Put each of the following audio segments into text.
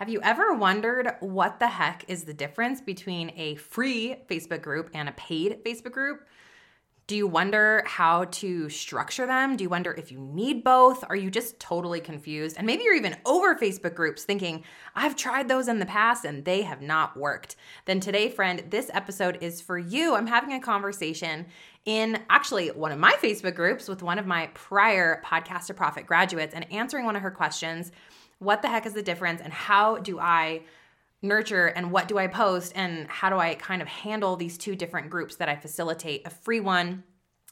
Have you ever wondered what the heck is the difference between a free Facebook group and a paid Facebook group? Do you wonder how to structure them? Do you wonder if you need both? Are you just totally confused? And maybe you're even over Facebook groups thinking, I've tried those in the past and they have not worked. Then today, friend, this episode is for you. I'm having a conversation in actually one of my Facebook groups with one of my prior Podcast to Profit graduates and answering one of her questions what the heck is the difference and how do I nurture and what do I post and how do I kind of handle these two different groups that I facilitate a free one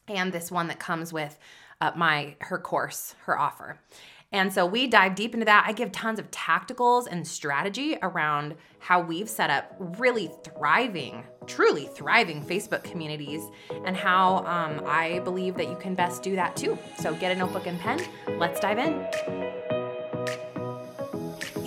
and this one that comes with uh, my her course her offer and so we dive deep into that. I give tons of tacticals and strategy around how we've set up really thriving, truly thriving Facebook communities and how um, I believe that you can best do that too. So get a notebook and pen. Let's dive in.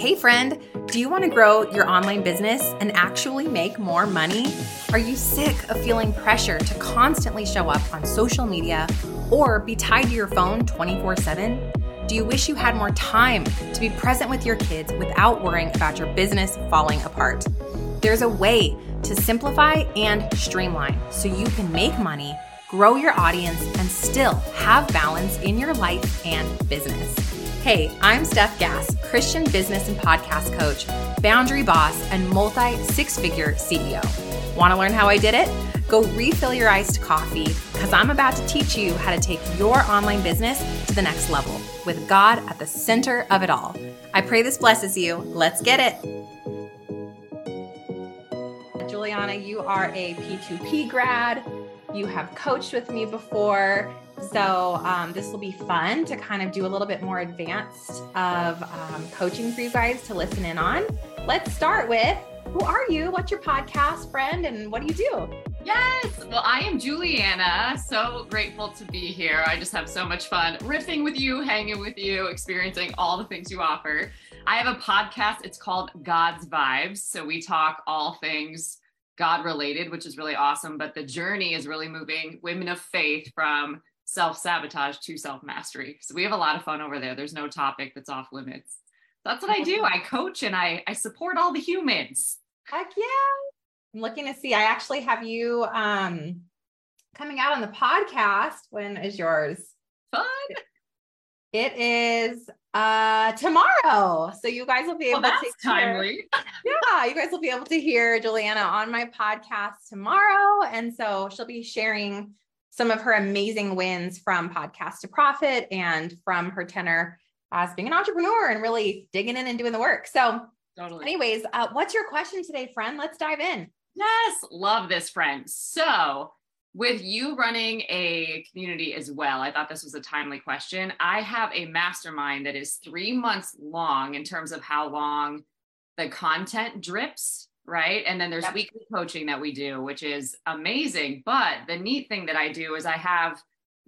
Hey, friend, do you want to grow your online business and actually make more money? Are you sick of feeling pressure to constantly show up on social media or be tied to your phone 24 7? Do you wish you had more time to be present with your kids without worrying about your business falling apart? There's a way to simplify and streamline so you can make money, grow your audience, and still have balance in your life and business. Hey, I'm Stef Gass, Christian business and podcast coach, boundary boss, and multi six figure CEO. Want to learn how I did it? Go refill your iced coffee because I'm about to teach you how to take your online business to the next level with God at the center of it all. I pray this blesses you. Let's get it. Juliana, you are a P2P grad. You have coached with me before. So um, this will be fun to kind of do a little bit more advanced of um, coaching for you guys to listen in on. Let's start with who are you? What's your podcast, friend, and what do you do? Yes. Well, I am Juliana. So grateful to be here. I just have so much fun riffing with you, hanging with you, experiencing all the things you offer. I have a podcast. It's called God's Vibes. So we talk all things God related, which is really awesome. But the journey is really moving women of faith from self sabotage to self mastery. So we have a lot of fun over there. There's no topic that's off limits. That's what I do. I coach and I I support all the humans. Heck yeah. I'm looking to see. I actually have you um coming out on the podcast. When is yours? Fun. It is uh tomorrow. So you guys will be able well, to timely. yeah, you guys will be able to hear Juliana on my podcast tomorrow. And so she'll be sharing some of her amazing wins from podcast to profit and from her tenor as being an entrepreneur and really digging in and doing the work. So, totally. anyways, uh, what's your question today, friend? Let's dive in. Yes, love this, friend. So, with you running a community as well, I thought this was a timely question. I have a mastermind that is three months long in terms of how long the content drips right? And then there's yep. weekly coaching that we do, which is amazing. But the neat thing that I do is I have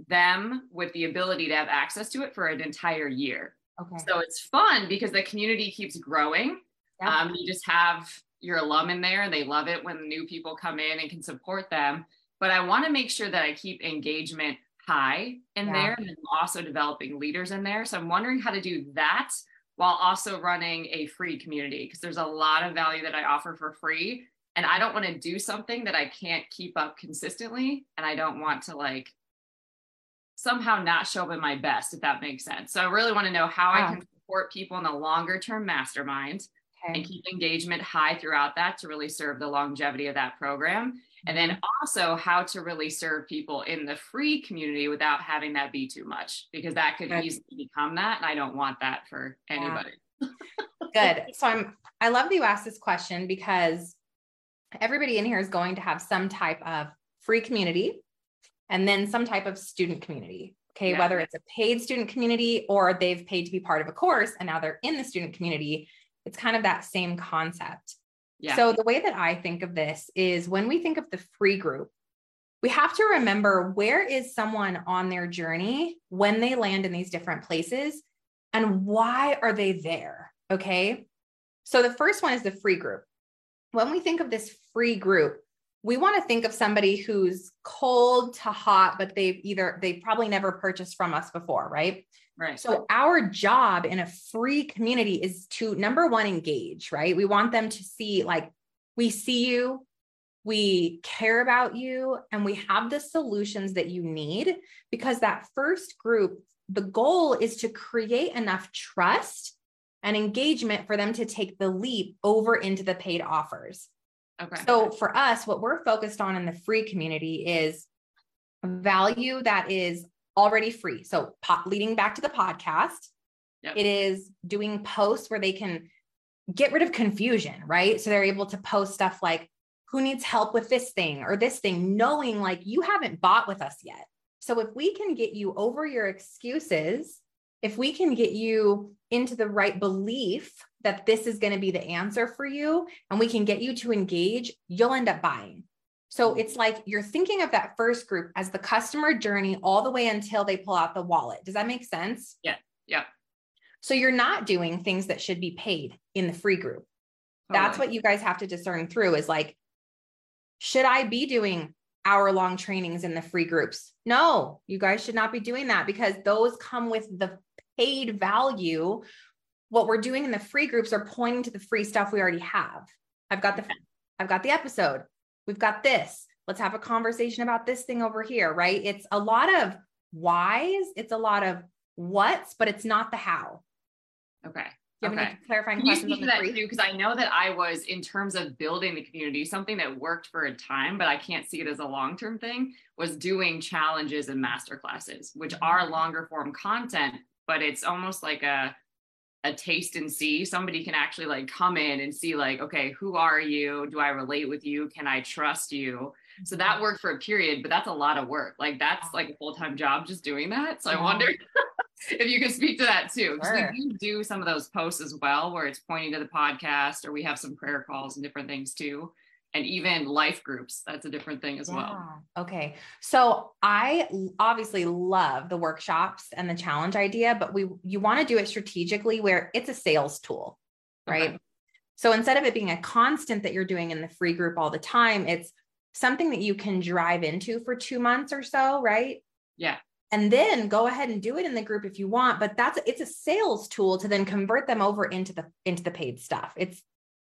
them with the ability to have access to it for an entire year. Okay. So it's fun because the community keeps growing. Yep. Um, you just have your alum in there and they love it when new people come in and can support them. But I want to make sure that I keep engagement high in yeah. there and also developing leaders in there. So I'm wondering how to do that while also running a free community because there's a lot of value that I offer for free. And I don't want to do something that I can't keep up consistently. And I don't want to like somehow not show up in my best, if that makes sense. So I really want to know how I can support people in a longer term mastermind okay. and keep engagement high throughout that to really serve the longevity of that program. And then mm-hmm. also how to really serve people in the free community without having that be too much, because that could Good. easily become that. And I don't want that for anybody. Yeah. Good. So I'm, I love that you asked this question because everybody in here is going to have some type of free community and then some type of student community. Okay. Yeah. Whether it's a paid student community or they've paid to be part of a course and now they're in the student community, it's kind of that same concept. So the way that I think of this is when we think of the free group, we have to remember where is someone on their journey when they land in these different places and why are they there? Okay. So the first one is the free group. When we think of this free group, we want to think of somebody who's cold to hot, but they've either, they've probably never purchased from us before, right? Right. So our job in a free community is to number one, engage, right? We want them to see like we see you, we care about you, and we have the solutions that you need because that first group, the goal is to create enough trust and engagement for them to take the leap over into the paid offers. Okay. So for us, what we're focused on in the free community is value that is already free. So po- leading back to the podcast, Yep. it is doing posts where they can get rid of confusion, right? So they're able to post stuff like who needs help with this thing or this thing, knowing like you haven't bought with us yet. So if we can get you over your excuses, if we can get you into the right belief that this is going to be the answer for you and we can get you to engage, you'll end up buying. So it's like you're thinking of that first group as the customer journey all the way until they pull out the wallet. Does that make sense? Yeah. Yeah. So you're not doing things that should be paid in the free group. That's what you guys have to discern through is like, should I be doing hour long trainings in the free groups? No, you guys should not be doing that because those come with the paid value. What we're doing in the free groups are pointing to the free stuff we already have. I've got the I've got the episode. We've got this. Let's have a conversation about this thing over here, right? It's a lot of whys, it's a lot of what's, but it's not the how. Okay. Do you have Okay. any clarifying Can you questions speak on to that too? Because I know that I was, in terms of building the community, something that worked for a time, but I can't see it as a long term thing, was doing challenges and master classes, which Mm-hmm. are longer form content, but it's almost like a a taste and see. Somebody can actually like come in and see, like, okay, who are you? Do I relate with you? Can I trust you? So that worked for a period, but that's a lot of work. Like that's like a full time job just doing that. So I mm-hmm. wonder if you could speak to that too. Because Sure. we do do some of those posts as well, where it's pointing to the podcast, or we have some prayer calls and different things too. And even life groups, that's a different thing as well. Okay. So I obviously love the workshops and the challenge idea, but we you want to do it strategically where it's a sales tool, right? Okay. So instead of it being a constant that you're doing in the free group all the time, it's something that you can drive into for 2 months or so, right? Yeah. And then go ahead and do it in the group if you want, but that's it's a sales tool to then convert them over into the into the paid stuff. It's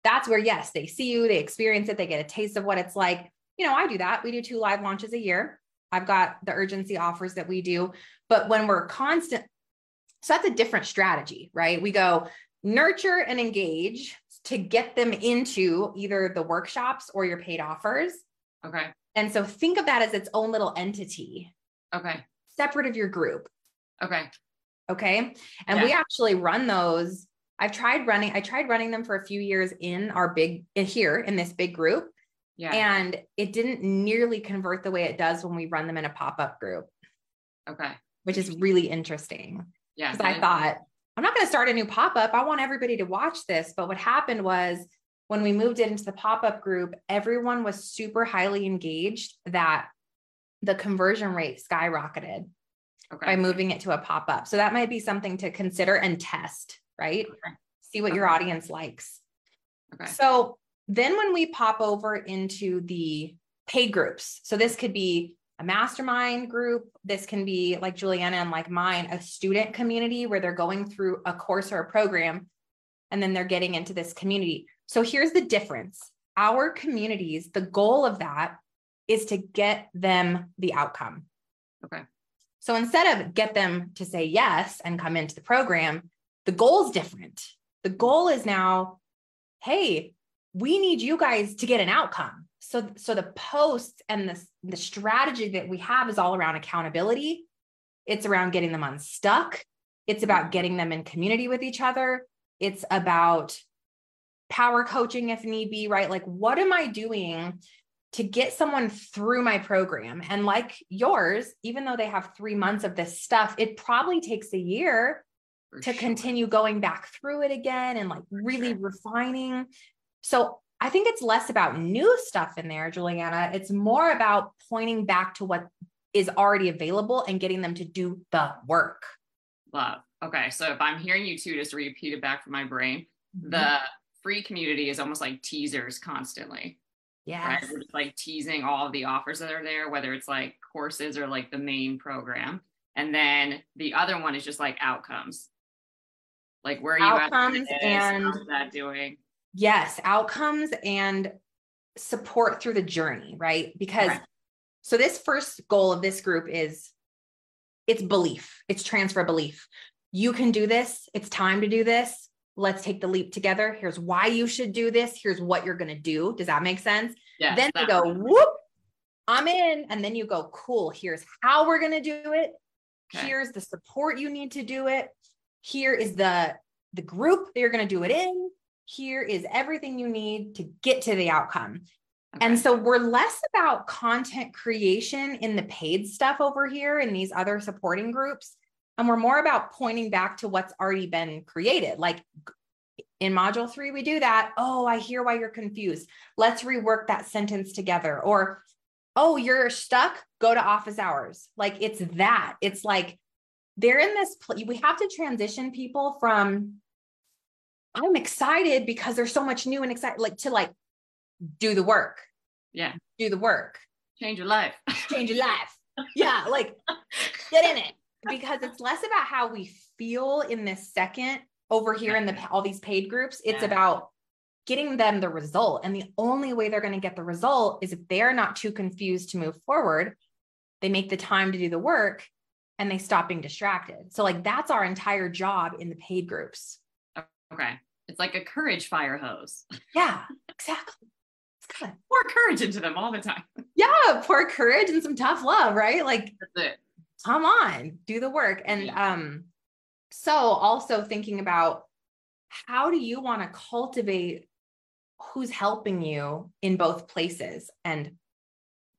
that's where yes, they see you, they experience it, they get a taste of what it's like. You know, I do that. We do two live launches a year. I've got the urgency offers that we do, but when we're constant so that's a different strategy, right? We go nurture and engage to get them into either the workshops or your paid offers. Okay. And so think of that as its own little entity, Okay. separate of your group. Okay. Okay. And we actually run those. I've tried running, I tried running them for a few years in our big eh, here in this big group. Yeah. And it didn't nearly convert the way it does when we run them in a pop-up group, okay. which is really interesting. Yeah. Because I thought, I'm not going to start a new pop-up. I want everybody to watch this. But what happened was when we moved it into the pop-up group, everyone was super highly engaged that the conversion rate skyrocketed okay. by moving it to a pop-up. So that might be something to consider and test, right? Okay. See what your audience likes. Okay. So then when we pop over into the paid groups, so this could be a mastermind group, this can be like Juliana and like mine, a student community where they're going through a course or a program and then they're getting into this community. So here's the difference. Our communities, the goal of that is to get them the outcome. Okay. So instead of get them to say yes and come into the program, the goal is different. The goal is now, hey, we need you guys to get an outcome. So, so the posts and the, the strategy that we have is all around accountability. It's around getting them unstuck. It's about getting them in community with each other. It's about power coaching if need be, right? Like, what am I doing to get someone through my program? And like yours, even though they have three months of this stuff, it probably takes a year For to sure. continue going back through it again and like really sure. refining. So I think it's less about new stuff in there, Juliana. It's more about pointing back to what is already available and getting them to do the work. Love. Okay. So if I'm hearing you too, just repeat it back from my brain, Mm-hmm. the free community is almost like teasers constantly. right? yes. We're just like teasing all of the offers that are there, whether it's like courses or like the main program. And then the other one is just like outcomes. Like where are you outcomes at? and How's that doing? Yes, outcomes and support through the journey, right? Because right. so this first goal of this group is it's belief, it's transfer belief. You can do this. It's time to do this. Let's take the leap together. Here's why you should do this. Here's what you're going to do. Does that make sense? Yeah. Then you go, whoop, I'm in. And then you go, cool. Here's how we're going to do it. Okay. Here's the support you need to do it. Here is the the group that you're going to do it in. Here is everything you need to get to the outcome. Okay. And so we're less about content creation in the paid stuff over here in these other supporting groups. And we're more about pointing back to what's already been created. Like in module three, we do that. Oh, I hear why you're confused. Let's rework that sentence together. Or, oh, you're stuck, go to office hours. Like it's that. It's like they're in this, we have to transition people from, I'm excited because there's so much new and excited, like to like do the work. Yeah. Do the work. Change your life. Change your life. Yeah. Like get in it because it's less about how we feel in this second over here in the all these paid groups. It's yeah. about getting them the result. And the only way they're going to get the result is if they're not too confused to move forward, they make the time to do the work and they stop being distracted. So, like, that's our entire job in the paid groups. Okay. It's like a courage fire hose. Yeah, exactly. It's good. Pour courage into them all the time. Yeah, pour courage and some tough love, right? Like, come on, do the work. And yeah. um, so also thinking about how do you want to cultivate who's helping you in both places and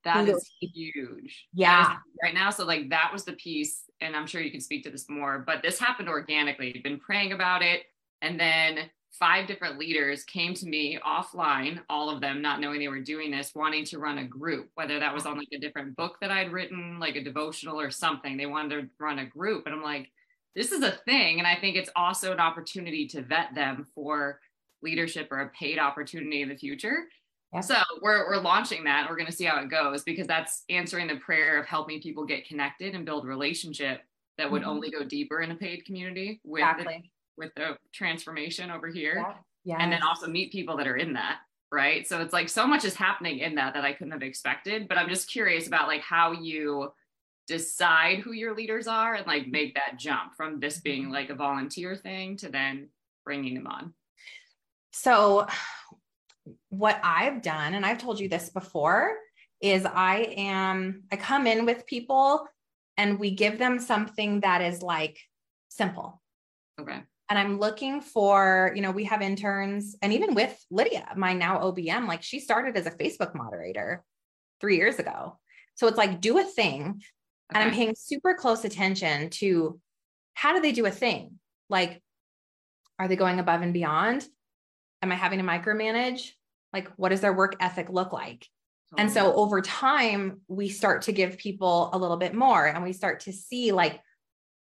that is huge. Yeah. Is right now. So like that was the piece, and I'm sure you can speak to this more, but this happened organically. You've been praying about it. And then five different leaders came to me offline, all of them not knowing they were doing this, wanting to run a group, whether that was on like a different book that I'd written, like a devotional or something. They wanted to run a group. And I'm like, this is a thing. And I think it's also an opportunity to vet them for leadership or a paid opportunity in the future. Yeah. So we're, we're launching that. We're going to see how it goes because that's answering the prayer of helping people get connected and build relationship that would mm-hmm. only go deeper in a paid community with exactly with the transformation over here. Yeah. yeah. And then also meet people that are in that. Right. So it's like so much is happening in that that I couldn't have expected. But I'm just curious about like how you decide who your leaders are and like make that jump from this being mm-hmm. like a volunteer thing to then bringing them on. So, what I've done, and I've told you this before, is I am, I come in with people and we give them something that is like simple. Okay and I'm looking for, you know, we have interns, and even with Lydia, my now OBM, like she started as a Facebook moderator three years ago. So it's like, do a thing. Okay. And I'm paying super close attention to how do they do a thing? Like, are they going above and beyond? Am I having to micromanage? Like, what does their work ethic look like? And so over time, we start to give people a little bit more and we start to see like,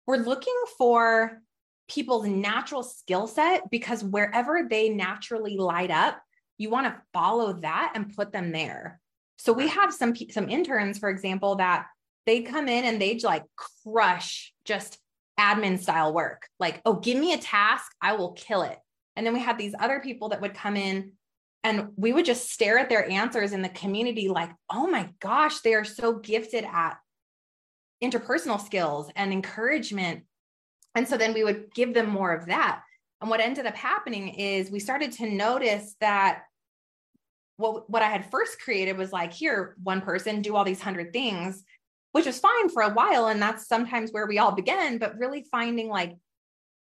we're looking for people's natural skill set because wherever they naturally light up, you want to follow that and put them there. So we have some some interns, for example, that they come in and they like crush just admin style work. Like, oh, give me a task, I will kill it. And then we had these other people that would come in and we would just stare at their answers in the community like, oh my gosh, they are so gifted at interpersonal skills and encouragement and so then we would give them more of that. And what ended up happening is we started to notice that what, what I had first created was like, here, one person do all these hundred things, which was fine for a while. And that's sometimes where we all begin, but really finding like,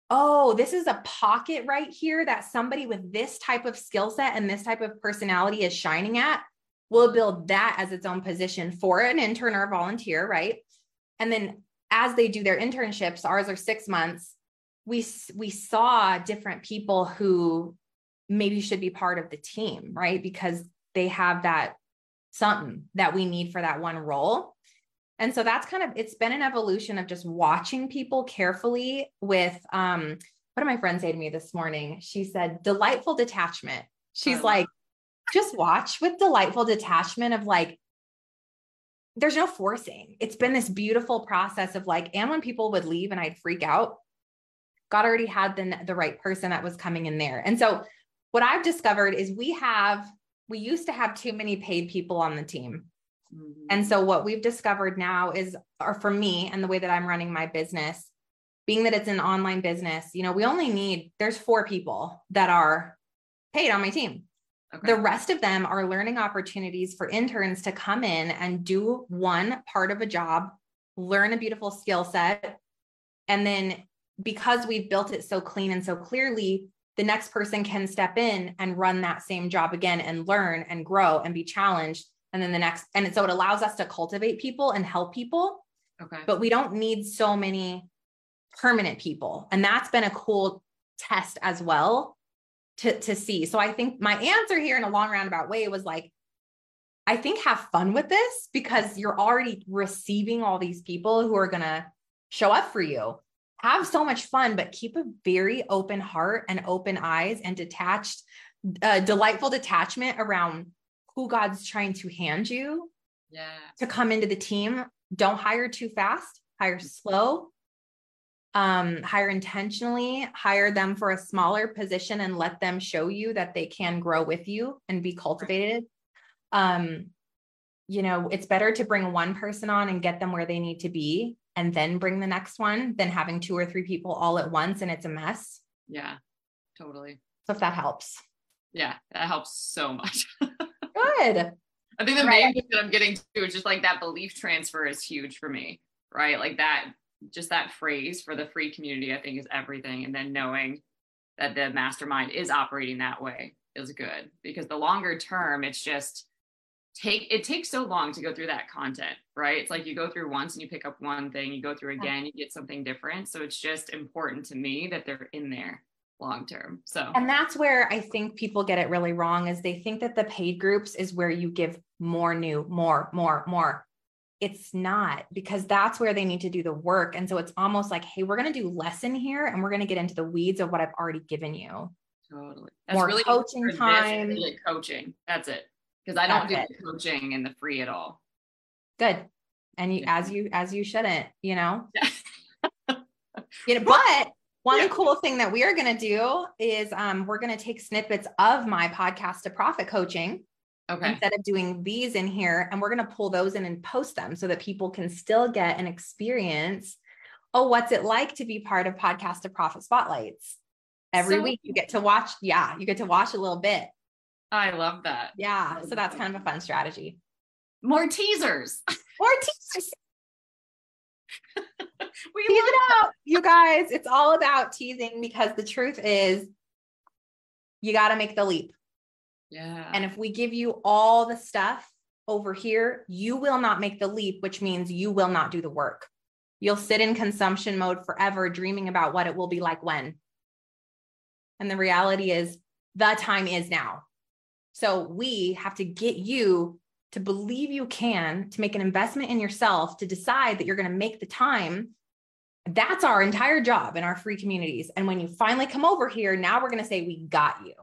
oh, this is a pocket right here that somebody with this type of skill set and this type of personality is shining at. We'll build that as its own position for an intern or a volunteer, right? And then as they do their internships, ours are six months, we we saw different people who maybe should be part of the team, right? Because they have that something that we need for that one role. And so that's kind of it's been an evolution of just watching people carefully with um what did my friend say to me this morning? She said delightful detachment. She's like just watch with delightful detachment of like there's no forcing. It's been this beautiful process of like, and when people would leave and I'd freak out, God already had the, the right person that was coming in there. And so what I've discovered is we have, we used to have too many paid people on the team. Mm-hmm. And so what we've discovered now is, or for me and the way that I'm running my business, being that it's an online business, you know, we only need, there's four people that are paid on my team. Okay. The rest of them are learning opportunities for interns to come in and do one part of a job, learn a beautiful skill set. And then because we've built it so clean and so clearly, the next person can step in and run that same job again and learn and grow and be challenged. And then the next, and so it allows us to cultivate people and help people. Okay. But we don't need so many permanent people. And that's been a cool test as well to, to see. So I think my answer here in a long roundabout way was like, I think have fun with this because you're already receiving all these people who are going to show up for you. Have so much fun, but keep a very open heart and open eyes and detached, uh, delightful detachment around who God's trying to hand you yeah. to come into the team. Don't hire too fast, hire slow, um, hire intentionally, hire them for a smaller position and let them show you that they can grow with you and be cultivated. Um, you know, it's better to bring one person on and get them where they need to be and then bring the next one than having two or three people all at once and it's a mess. Yeah, totally. So if that helps. Yeah, that helps so much. Good. I think the right. main thing that I'm getting to is just like that belief transfer is huge for me, right? Like that just that phrase for the free community, I think is everything. And then knowing that the mastermind is operating that way is good because the longer term, it's just take it takes so long to go through that content, right? It's like you go through once and you pick up one thing, you go through again, you get something different. So it's just important to me that they're in there long term. So And that's where I think people get it really wrong is they think that the paid groups is where you give more new, more, more, more it's not because that's where they need to do the work. And so it's almost like, hey, we're going to do lesson here and we're going to get into the weeds of what I've already given you. Totally. That's More really coaching time. Really coaching. That's it. Because I don't that's do it. coaching in the free at all. Good. And you, yeah. as you, as you shouldn't, you know, you know, but one yeah. cool thing that we are going to do is um, we're going to take snippets of my podcast to profit coaching Okay. Instead of doing these in here, and we're going to pull those in and post them so that people can still get an experience. Oh, what's it like to be part of Podcast to Profit Spotlights? Every so, week you get to watch. Yeah, you get to watch a little bit. I love that. Yeah. So that's kind of a fun strategy. More teasers. More teasers. we tease it out, you guys. It's all about teasing because the truth is you got to make the leap. Yeah. And if we give you all the stuff over here, you will not make the leap, which means you will not do the work. You'll sit in consumption mode forever, dreaming about what it will be like when. And the reality is, the time is now. So we have to get you to believe you can, to make an investment in yourself, to decide that you're going to make the time. That's our entire job in our free communities. And when you finally come over here, now we're going to say, We got you.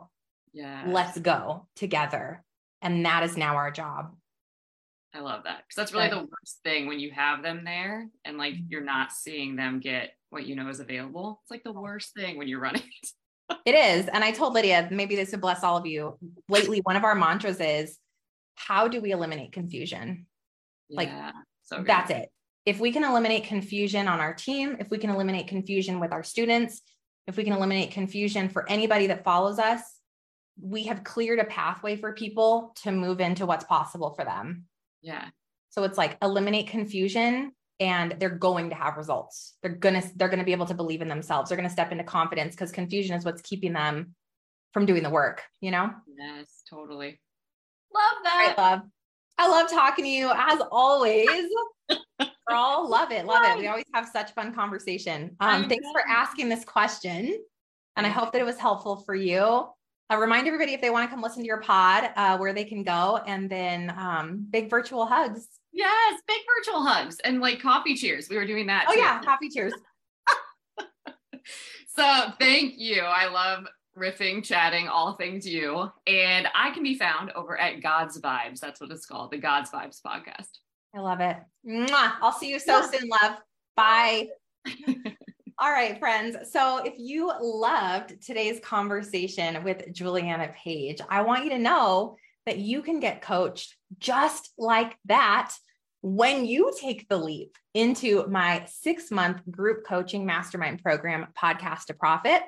Yeah. Let's go together. And that is now our job. I love that. Because that's really the worst thing when you have them there and like you're mm-hmm. not seeing them get what you know is available. It's like the worst thing when you're running it is. And I told Lydia, maybe this would bless all of you. Lately, one of our mantras is how do we eliminate confusion? Yeah, like so that's it. If we can eliminate confusion on our team, if we can eliminate confusion with our students, if we can eliminate confusion for anybody that follows us, we have cleared a pathway for people to move into what's possible for them. Yeah. So it's like eliminate confusion and they're going to have results. They're going to they're going to be able to believe in themselves. They're going to step into confidence because confusion is what's keeping them from doing the work, you know? Yes, totally. Love that. I love I love talking to you as always. Girl, love it. Love it. We always have such fun conversation. Um, thanks for asking this question. And I hope that it was helpful for you uh, remind everybody if they want to come listen to your pod, uh, where they can go, and then um, big virtual hugs. Yes, big virtual hugs and like coffee cheers. We were doing that. Oh too. yeah, coffee cheers. so thank you. I love riffing, chatting, all things you. And I can be found over at God's Vibes. That's what it's called, the God's Vibes podcast. I love it. Mwah. I'll see you so soon, love. Bye. All right, friends. So if you loved today's conversation with Juliana Page, I want you to know that you can get coached just like that when you take the leap into my six month group coaching mastermind program, Podcast to Profit.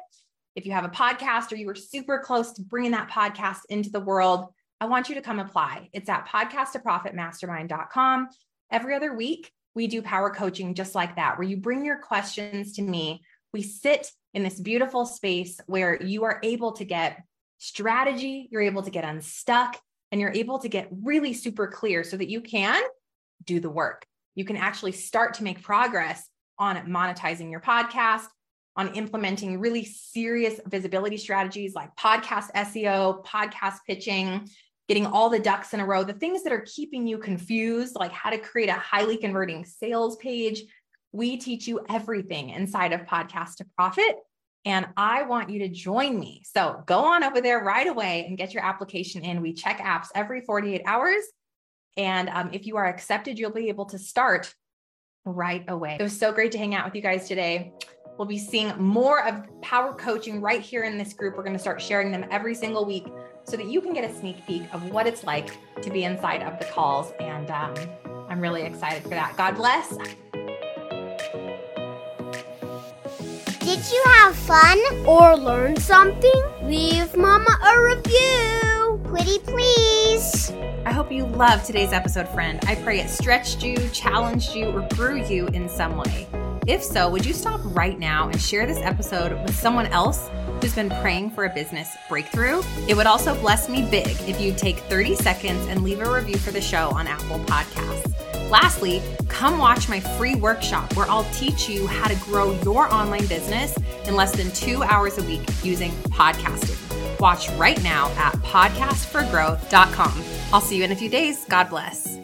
If you have a podcast or you were super close to bringing that podcast into the world, I want you to come apply. It's at podcasttoprofitmastermind.com. Every other week, we do power coaching just like that, where you bring your questions to me. We sit in this beautiful space where you are able to get strategy, you're able to get unstuck, and you're able to get really super clear so that you can do the work. You can actually start to make progress on monetizing your podcast, on implementing really serious visibility strategies like podcast SEO, podcast pitching, getting all the ducks in a row, the things that are keeping you confused, like how to create a highly converting sales page. We teach you everything inside of Podcast to Profit. And I want you to join me. So go on over there right away and get your application in. We check apps every 48 hours. And um, if you are accepted, you'll be able to start right away. It was so great to hang out with you guys today. We'll be seeing more of power coaching right here in this group. We're going to start sharing them every single week so that you can get a sneak peek of what it's like to be inside of the calls. And um, I'm really excited for that. God bless. Did you have fun or learn something? Leave Mama a review. Pretty please. I hope you loved today's episode, friend. I pray it stretched you, challenged you, or grew you in some way. If so, would you stop right now and share this episode with someone else who's been praying for a business breakthrough? It would also bless me big if you'd take 30 seconds and leave a review for the show on Apple Podcasts. Lastly, come watch my free workshop where I'll teach you how to grow your online business in less than two hours a week using podcasting. Watch right now at podcastforgrowth.com. I'll see you in a few days. God bless.